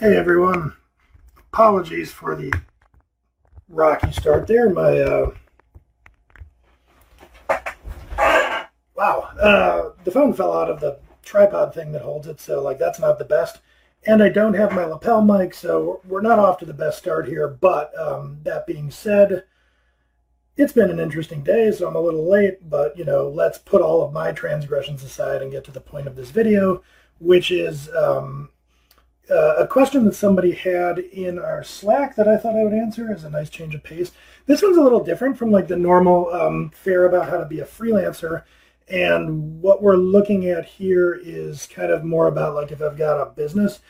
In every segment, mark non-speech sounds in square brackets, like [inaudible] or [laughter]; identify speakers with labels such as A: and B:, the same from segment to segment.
A: Hey everyone, apologies for the rocky start there. My uh, wow, uh, the phone fell out of the tripod thing that holds it, so like that's not the best. And I don't have my lapel mic, so we're not off to the best start here. But um, that being said, it's been an interesting day, so I'm a little late. But you know, let's put all of my transgressions aside and get to the point of this video, which is. Um, uh, a question that somebody had in our Slack that I thought I would answer is a nice change of pace. This one's a little different from like the normal um, fare about how to be a freelancer. And what we're looking at here is kind of more about like if I've got a business,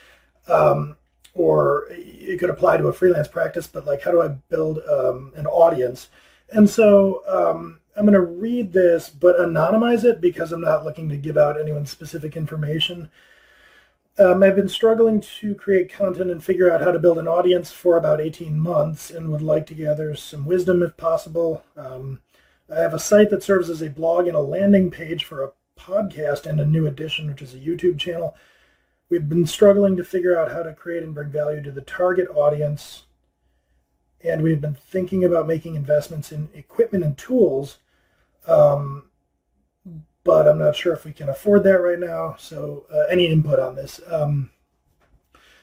A: um, or it could apply to a freelance practice, but like how do I build um, an audience? And so um, I'm going to read this, but anonymize it because I'm not looking to give out anyone's specific information. Um, I've been struggling to create content and figure out how to build an audience for about 18 months and would like to gather some wisdom if possible. Um, I have a site that serves as a blog and a landing page for a podcast and a new addition, which is a YouTube channel. We've been struggling to figure out how to create and bring value to the target audience. And we've been thinking about making investments in equipment and tools. Um, but I'm not sure if we can afford that right now. So uh, any input on this? Um,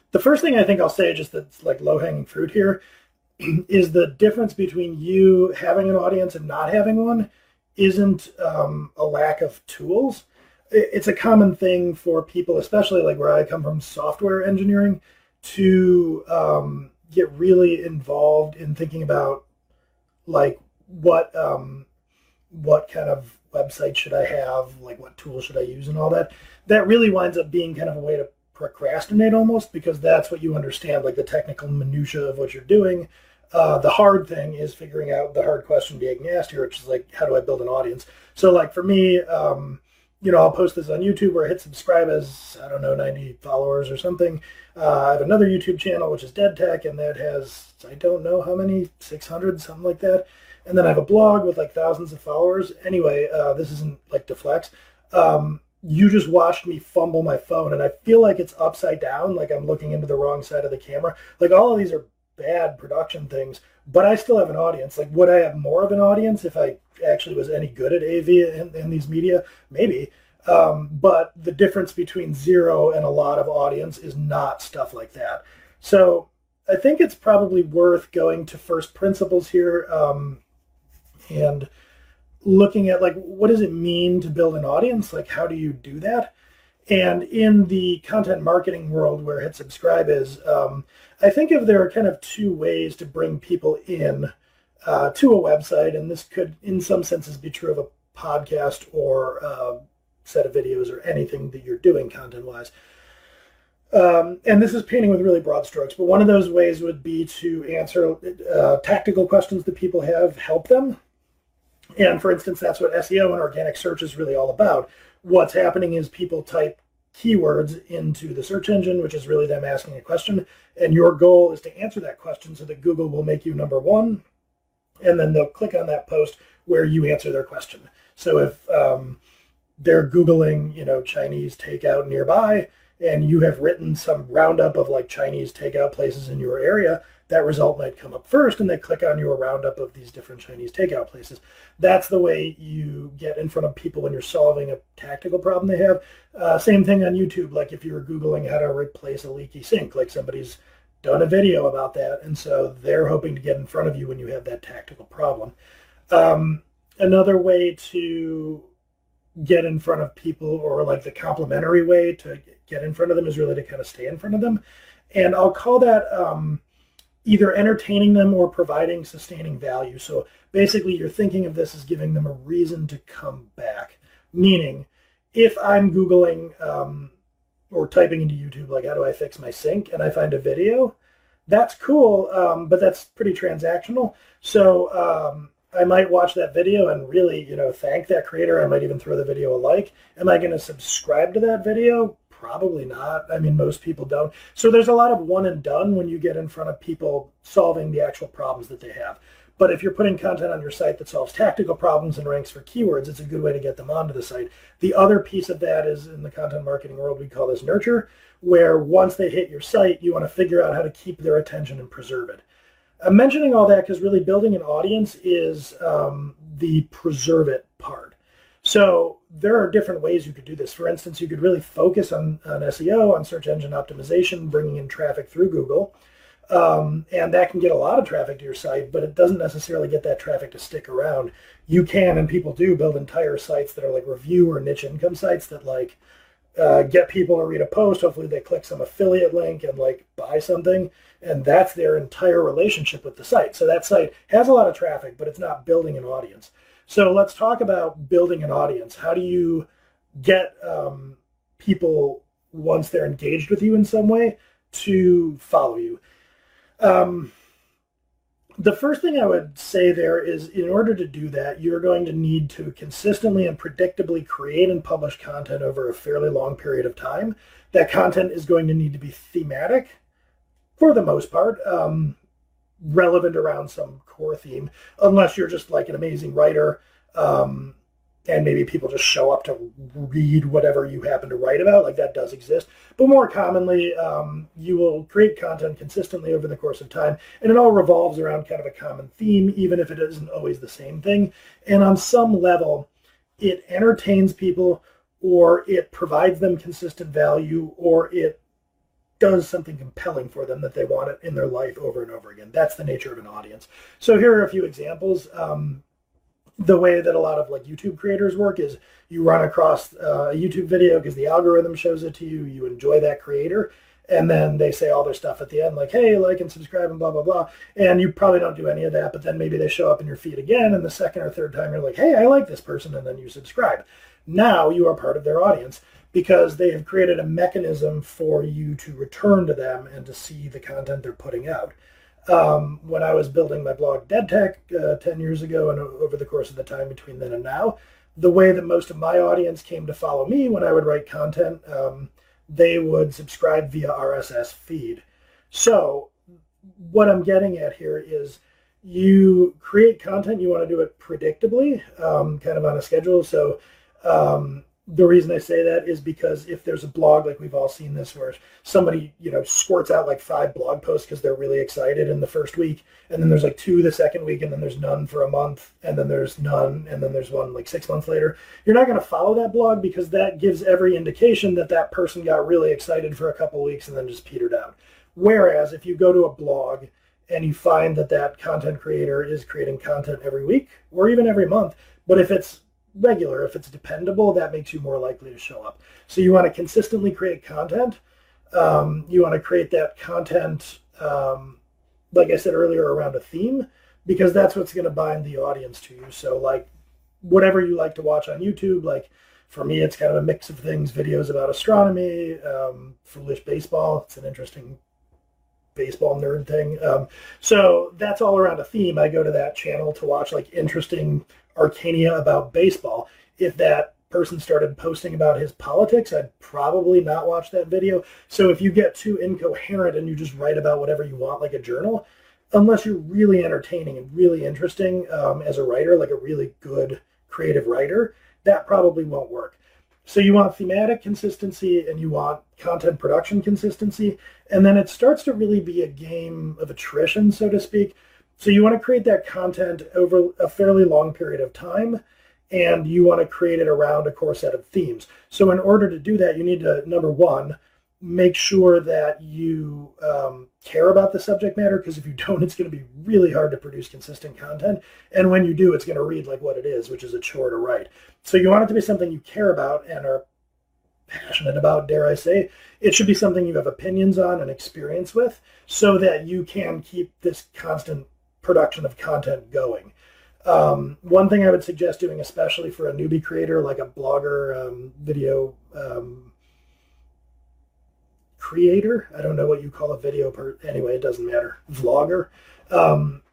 A: the first thing I think I'll say, just that's like low hanging fruit here, [clears throat] is the difference between you having an audience and not having one isn't um, a lack of tools. It's a common thing for people, especially like where I come from, software engineering, to um, get really involved in thinking about like what um, what kind of website should I have, like what tools should I use, and all that. That really winds up being kind of a way to procrastinate almost because that's what you understand, like the technical minutia of what you're doing. Uh, the hard thing is figuring out the hard question being asked here, which is like, how do I build an audience? So, like for me, um, you know, I'll post this on YouTube or hit subscribe as I don't know 90 followers or something. Uh, I have another YouTube channel which is DaedTech, and that has I don't know how many 600 something like that and then I have a blog with like thousands of followers. Anyway, uh, this isn't like deflex. Um, you just watched me fumble my phone, and I feel like it's upside down, like I'm looking into the wrong side of the camera. Like all of these are bad production things, but I still have an audience. Like, would I have more of an audience if I actually was any good at AV in these media? Maybe. Um, but the difference between zero and a lot of audience is not stuff like that. So I think it's probably worth going to first principles here. Um, and looking at like what does it mean to build an audience? Like how do you do that? And in the content marketing world where hit subscribe is um, i think if there are kind of two ways to bring people in uh, to a website. And this could in some senses be true of a podcast or a set of videos or anything that you're doing content wise um, and this is painting with really broad strokes, but one of those ways would be to answer uh, tactical questions that people have, help them, and for instance, that's what SEO and organic search is really all about. What's happening is people type keywords into the search engine, which is really them asking a question. And your goal is to answer that question so that Google will make you number one. And then they'll click on that post where you answer their question. So if um, they're Googling, you know, Chinese takeout nearby, and you have written some roundup of like Chinese takeout places in your area, that result might come up first and they click on your roundup of these different Chinese takeout places. That's the way you get in front of people when you're solving a tactical problem they have. Uh, same thing on YouTube, like if you were Googling how to replace a leaky sink, like somebody's done a video about that. And so they're hoping to get in front of you when you have that tactical problem. Um, another way to get in front of people or like the complementary way to get in front of them is really to kind of stay in front of them. And I'll call that um, either entertaining them or providing sustaining value. So basically, you're thinking of this as giving them a reason to come back. Meaning, if I'm Googling um, or typing into YouTube, like, how do I fix my sink? And I find a video, that's cool, um, but that's pretty transactional. So um, I might watch that video and really, you know, thank that creator. I might even throw the video a like. Am I going to subscribe to that video? Probably not. I mean, most people don't. So there's a lot of one and done when you get in front of people solving the actual problems that they have. But if you're putting content on your site that solves tactical problems and ranks for keywords, it's a good way to get them onto the site. The other piece of that is in the content marketing world, we call this nurture, where once they hit your site, you want to figure out how to keep their attention and preserve it. I'm mentioning all that because really building an audience is um, the preserve it part. So there are different ways you could do this. For instance, you could really focus on, on SEO, on search engine optimization, bringing in traffic through Google. Um, and that can get a lot of traffic to your site, but it doesn't necessarily get that traffic to stick around. You can, and people do, build entire sites that are like review or niche income sites that like uh, get people to read a post. Hopefully, they click some affiliate link and like buy something, and that's their entire relationship with the site. So that site has a lot of traffic, but it's not building an audience. So let's talk about building an audience. How do you get um, people once they're engaged with you in some way to follow you? Um, the first thing I would say there is in order to do that, you're going to need to consistently and predictably create and publish content over a fairly long period of time. That content is going to need to be thematic for the most part, um, relevant around some core theme, unless you're just like an amazing writer um, and maybe people just show up to read whatever you happen to write about. Like that does exist. But more commonly, um, you will create content consistently over the course of time, and it all revolves around kind of a common theme, even if it isn't always the same thing. And on some level, it entertains people, or it provides them consistent value, or it does something compelling for them that they want it in their life over and over again. That's the nature of an audience. So here are a few examples. Um, the way that a lot of like YouTube creators work is you run across uh, a YouTube video because the algorithm shows it to you. You enjoy that creator, and then they say all their stuff at the end, like, "Hey, like and subscribe and blah blah blah." And you probably don't do any of that, but then maybe they show up in your feed again, and the second or third time you're like, "Hey, I like this person," and then you subscribe. Now you are part of their audience because they have created a mechanism for you to return to them and to see the content they're putting out um, when I was building my blog DaedTech uh, 10 years ago and over the course of the time between then and now, the way that most of my audience came to follow me when I would write content, um, they would subscribe via RSS feed. So, what I'm getting at here is you create content, you want to do it predictably, um, kind of on a schedule. So, um, the reason I say that is because if there's a blog, like we've all seen this, where somebody, you know, squirts out like five blog posts because they're really excited in the first week, and then there's like two the second week, and then there's none for a month, and then there's none, and then there's one like six months later, you're not going to follow that blog because that gives every indication that that person got really excited for a couple weeks and then just petered out. Whereas if you go to a blog and you find that that content creator is creating content every week or even every month, but if it's regular. If it's dependable, that makes you more likely to show up. So you want to consistently create content. Um, you want to create that content, um, like I said earlier, around a theme, because that's what's going to bind the audience to you. So like whatever you like to watch on YouTube, like for me, it's kind of a mix of things, videos about astronomy, um, foolish baseball. It's an interesting baseball nerd thing. Um, so that's all around a theme. I go to that channel to watch like interesting Arcania about baseball. If that person started posting about his politics, I'd probably not watch that video. So if you get too incoherent and you just write about whatever you want, like a journal, unless you're really entertaining and really interesting um, as a writer, like a really good creative writer, that probably won't work. So you want thematic consistency and you want content production consistency. And then it starts to really be a game of attrition, so to speak, so you want to create that content over a fairly long period of time and you want to create it around a core set of themes. So in order to do that, you need to, number one, make sure that you um, care about the subject matter because if you don't, it's going to be really hard to produce consistent content. And when you do, it's going to read like what it is, which is a chore to write. So you want it to be something you care about and are passionate about, dare I say. It should be something you have opinions on and experience with so that you can keep this constant production of content going. Um, one thing I would suggest doing, especially for a newbie creator like a blogger, um, video um, creator, I don't know what you call a video per anyway, it doesn't matter, vlogger. Um,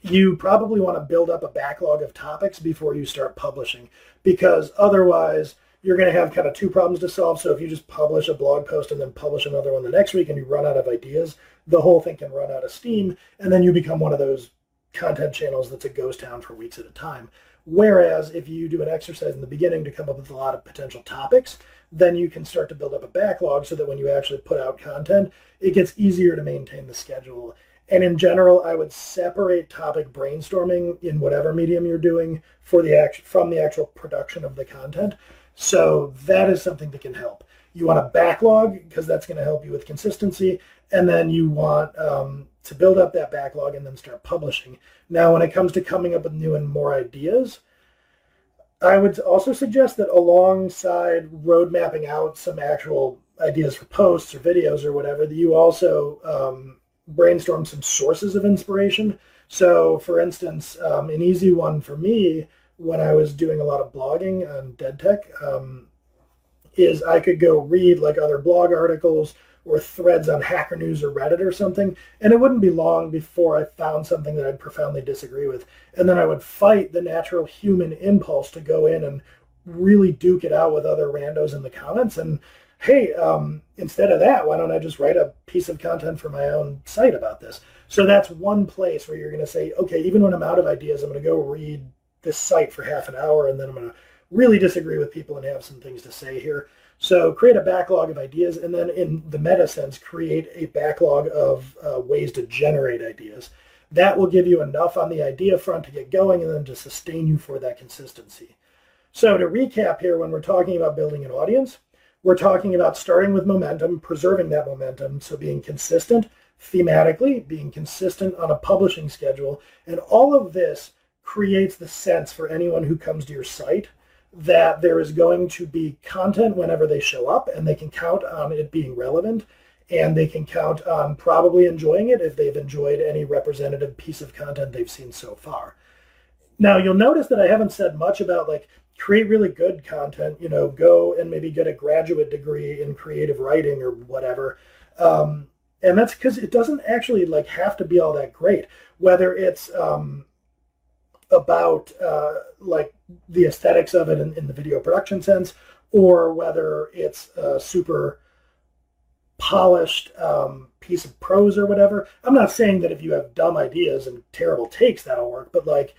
A: you probably want to build up a backlog of topics before you start publishing because otherwise you're going to have kind of two problems to solve. So if you just publish a blog post and then publish another one the next week and you run out of ideas, the whole thing can run out of steam, and then you become one of those content channels that's a ghost town for weeks at a time. Whereas if you do an exercise in the beginning to come up with a lot of potential topics, then you can start to build up a backlog so that when you actually put out content, it gets easier to maintain the schedule. And in general, I would separate topic brainstorming in whatever medium you're doing for the act- from the actual production of the content. So that is something that can help. You want a backlog because that's going to help you with consistency, and then you want um, to build up that backlog and then start publishing. Now, when it comes to coming up with new and more ideas, I would also suggest that alongside road mapping out some actual ideas for posts or videos or whatever, that you also um, brainstorm some sources of inspiration. So, for instance, um, an easy one for me when I was doing a lot of blogging on DaedTech um, is I could go read like other blog articles or threads on Hacker News or Reddit or something, and it wouldn't be long before I found something that I'd profoundly disagree with. And then I would fight the natural human impulse to go in and really duke it out with other randos in the comments. And hey, um, instead of that, why don't I just write a piece of content for my own site about this? So that's one place where you're going to say, okay, even when I'm out of ideas, I'm going to go read this site for half an hour, and then I'm going to really disagree with people and have some things to say here. So create a backlog of ideas, and then in the meta sense, create a backlog of uh, ways to generate ideas. That will give you enough on the idea front to get going and then to sustain you for that consistency. So to recap here, when we're talking about building an audience, we're talking about starting with momentum, preserving that momentum, so being consistent thematically, being consistent on a publishing schedule, and all of this creates the sense for anyone who comes to your site that there is going to be content whenever they show up and they can count on it being relevant and they can count on probably enjoying it if they've enjoyed any representative piece of content they've seen so far. Now you'll notice that I haven't said much about like create really good content, you know, go and maybe get a graduate degree in creative writing or whatever. Um, and that's because it doesn't actually like have to be all that great. Whether it's um, about uh, like the aesthetics of it in, in, the video production sense, or whether it's a super polished um, piece of prose or whatever. I'm not saying that if you have dumb ideas and terrible takes that'll work, but like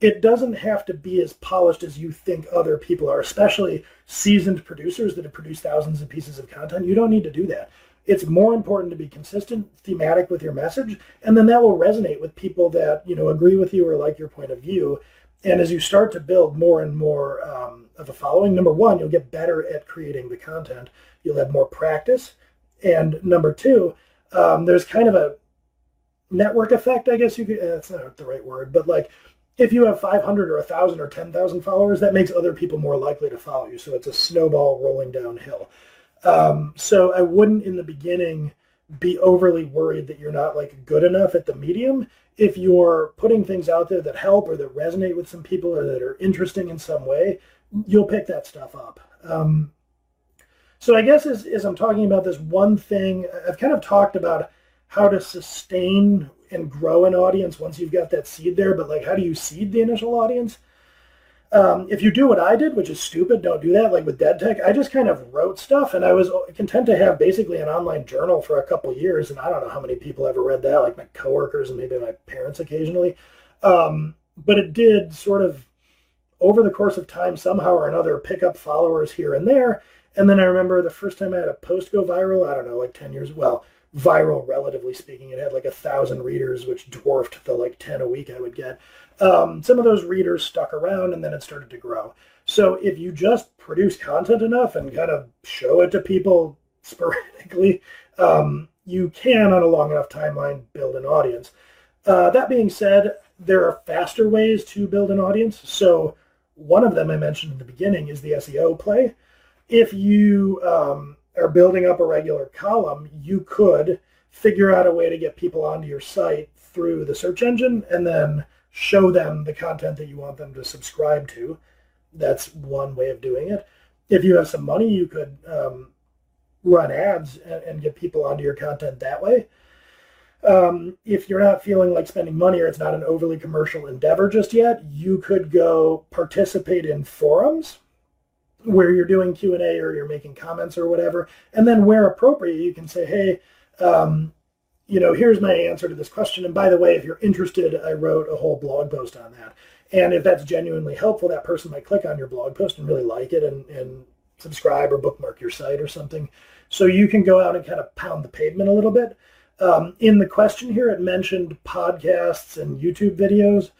A: it doesn't have to be as polished as you think other people are, especially seasoned producers that have produced thousands of pieces of content. You don't need to do that it's more important to be consistent, thematic with your message, and then that will resonate with people that you know agree with you or like your point of view. And as you start to build more and more um, of a following, number one, you'll get better at creating the content. You'll have more practice, and number two, um, there's kind of a network effect, I guess you could. That's not the right word, but like if you have 500 or 1,000 or 10,000 followers, that makes other people more likely to follow you. So it's a snowball rolling downhill. Um, so I wouldn't in the beginning be overly worried that you're not like good enough at the medium. If you're putting things out there that help or that resonate with some people or that are interesting in some way, you'll pick that stuff up. Um, so I guess as, as I'm talking about this one thing, I've kind of talked about how to sustain and grow an audience once you've got that seed there, but like how do you seed the initial audience? Um, if you do what I did, which is stupid, don't do that. Like with DaedTech, I just kind of wrote stuff, and I was content to have basically an online journal for a couple years. And I don't know how many people ever read that, like my coworkers and maybe my parents occasionally. Um, but it did sort of, over the course of time, somehow or another, pick up followers here and there. And then I remember the first time I had a post go viral. I don't know, like ten years. Well, viral relatively speaking. It had like a thousand readers, which dwarfed the like ten a week I would get um, some of those readers stuck around and then it started to grow. So if you just produce content enough and kind of show it to people [laughs] sporadically, um, you can, on a long enough timeline, build an audience. Uh, that being said, there are faster ways to build an audience. So one of them I mentioned in the beginning is the SEO play. If you um, are building up a regular column, you could figure out a way to get people onto your site through the search engine and then show them the content that you want them to subscribe to. That's one way of doing it. If you have some money, you could um, run ads and, and, get people onto your content that way. Um, if you're not feeling like spending money or it's not an overly commercial endeavor just yet, you could go participate in forums where you're doing Q&A or you're making comments or whatever. And then where appropriate, you can say, hey, um, you know, here's my answer to this question. And by the way, if you're interested, I wrote a whole blog post on that. And if that's genuinely helpful, that person might click on your blog post and really like it and, and subscribe or bookmark your site or something. So you can go out and kind of pound the pavement a little bit. Um, in the question here, it mentioned podcasts and YouTube videos,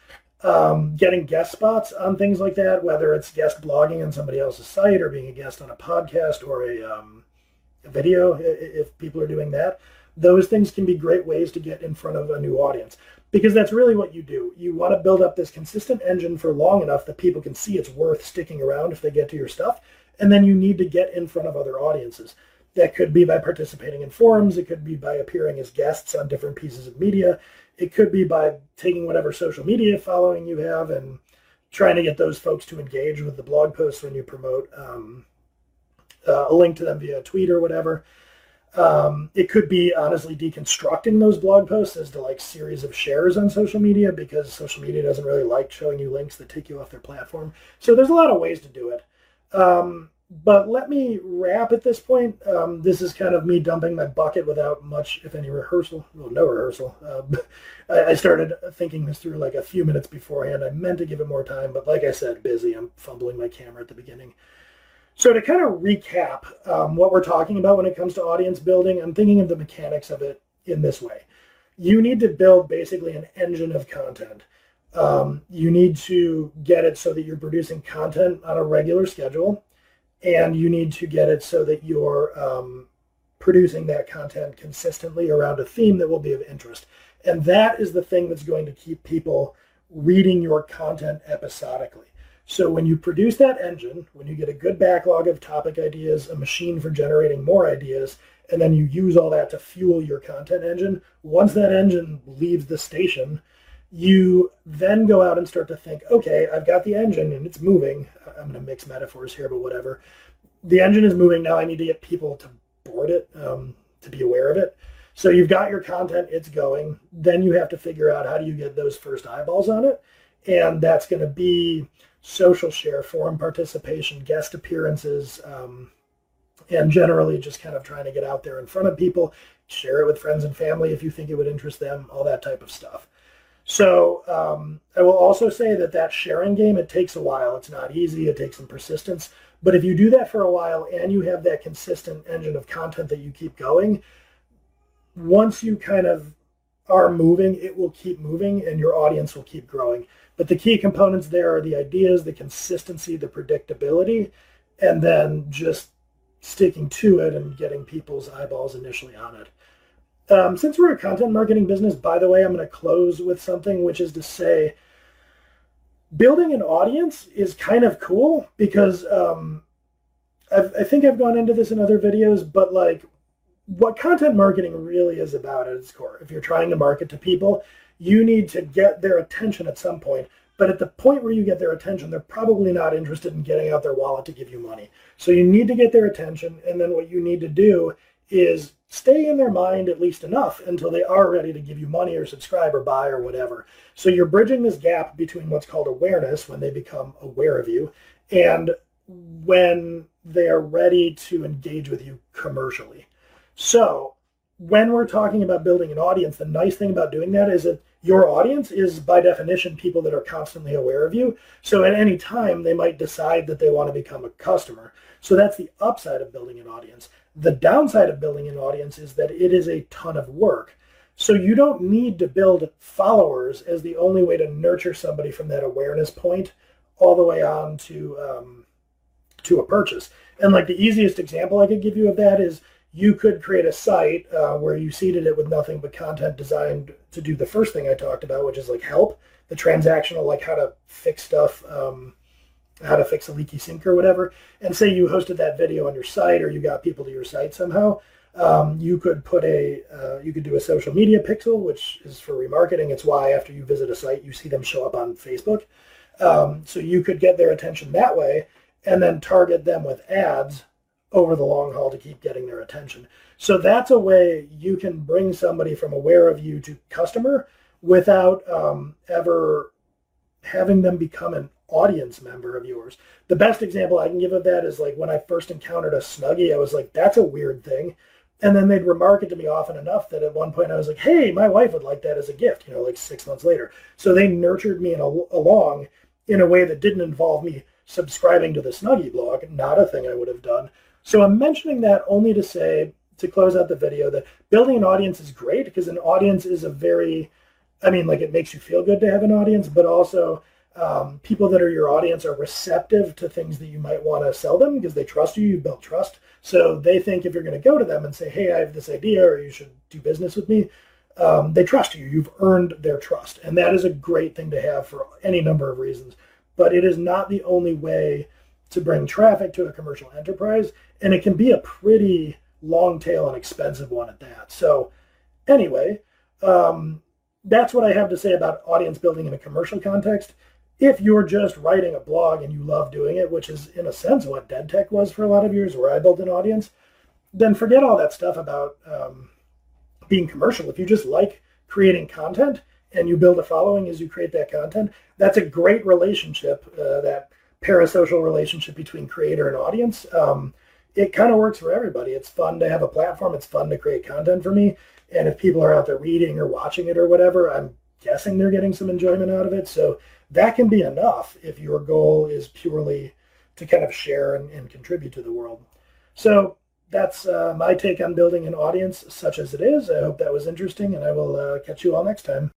A: um, getting guest spots on things like that, whether it's guest blogging on somebody else's site or being a guest on a podcast or a, um, a video, if people are doing that. Those things can be great ways to get in front of a new audience because that's really what you do. You want to build up this consistent engine for long enough that people can see it's worth sticking around if they get to your stuff. And then you need to get in front of other audiences. That could be by participating in forums. It could be by appearing as guests on different pieces of media. It could be by taking whatever social media following you have and trying to get those folks to engage with the blog posts when you promote um, uh, a link to them via tweet or whatever. Um, it could be honestly deconstructing those blog posts as to like series of shares on social media because social media doesn't really like showing you links that take you off their platform. So there's a lot of ways to do it. Um, but let me wrap at this point. Um, this is kind of me dumping my bucket without much, if any, rehearsal. Well, no rehearsal. Uh, [laughs] I started thinking this through like a few minutes beforehand. I meant to give it more time, but like I said, busy. I'm fumbling my camera at the beginning. So to kind of recap um, what we're talking about when it comes to audience building, I'm thinking of the mechanics of it in this way. You need to build basically an engine of content. Um, you need to get it so that you're producing content on a regular schedule and you need to get it so that you're um, producing that content consistently around a theme that will be of interest. And that is the thing that's going to keep people reading your content episodically. So when you produce that engine, when you get a good backlog of topic ideas, a machine for generating more ideas, and then you use all that to fuel your content engine, once that engine leaves the station, you then go out and start to think, okay, I've got the engine and it's moving. I'm going to mix metaphors here, but whatever. The engine is moving now. I need to get people to board it, um, to be aware of it. So you've got your content, it's going. Then you have to figure out how do you get those first eyeballs on it. And that's going to be social share, forum participation, guest appearances, um, and generally just kind of trying to get out there in front of people, share it with friends and family if you think it would interest them, all that type of stuff. So um, I will also say that that sharing game, it takes a while. It's not easy. It takes some persistence. But if you do that for a while and you have that consistent engine of content that you keep going, once you kind of are moving, it will keep moving and your audience will keep growing. But the key components there are the ideas, the consistency, the predictability, and then just sticking to it and getting people's eyeballs initially on it. Um, since we're a content marketing business, by the way, I'm going to close with something, which is to say, building an audience is kind of cool because um, i think I've gone into this in other videos, but like what content marketing really is about at its core, if you're trying to market to people, you need to get their attention at some point. But at the point where you get their attention, they're probably not interested in getting out their wallet to give you money. So you need to get their attention. And then what you need to do is stay in their mind at least enough until they are ready to give you money or subscribe or buy or whatever. So you're bridging this gap between what's called awareness when they become aware of you and when they are ready to engage with you commercially. So when we're talking about building an audience, the nice thing about doing that is that your audience is by definition people that are constantly aware of you. So at any time, they might decide that they want to become a customer. So that's the upside of building an audience. The downside of building an audience is that it is a ton of work. So you don't need to build followers as the only way to nurture somebody from that awareness point all the way on to um, to a purchase. And like the easiest example I could give you of that is you could create a site uh, where you seeded it with nothing but content designed to do the first thing I talked about, which is like help, the transactional, like how to fix stuff. Um, how to fix a leaky sink or whatever, and say you hosted that video on your site or you got people to your site somehow, um, you could put a uh, you could do a social media pixel, which is for remarketing. It's why after you visit a site, you see them show up on Facebook. Um, so you could get their attention that way, and then target them with ads over the long haul to keep getting their attention. So that's a way you can bring somebody from aware of you to customer without um, ever having them become an audience member of yours. The best example I can give of that is like when I first encountered a Snuggie, I was like, that's a weird thing. And then they'd remark it to me often enough that at one point I was like, hey, my wife would like that as a gift, you know, like six months later. So they nurtured me in a, along in a way that didn't involve me subscribing to the Snuggie blog, not a thing I would have done. So I'm mentioning that only to say, to close out the video, that building an audience is great because an audience is a very, I mean, like it makes you feel good to have an audience, but also um, people that are your audience are receptive to things that you might want to sell them because they trust you. You build trust. So they think if you're going to go to them and say, hey, I have this idea or you should do business with me, um, they trust you. You've earned their trust. And that is a great thing to have for any number of reasons. But it is not the only way to bring traffic to a commercial enterprise. And it can be a pretty long tail and expensive one at that. So, anyway, um, that's what I have to say about audience building in a commercial context if you're just writing a blog and you love doing it, which is in a sense what DaedTech was for a lot of years, where I built an audience, then forget all that stuff about um, being commercial. If you just like creating content and you build a following as you create that content, that's a great relationship, uh, that parasocial relationship between creator and audience. Um, it kind of works for everybody. It's fun to have a platform. It's fun to create content for me. And if people are out there reading or watching it or whatever, I'm guessing they're getting some enjoyment out of it. So that can be enough if your goal is purely to kind of share and, and contribute to the world. So that's uh, my take on building an audience such as it is. I hope that was interesting, and I will uh, catch you all next time.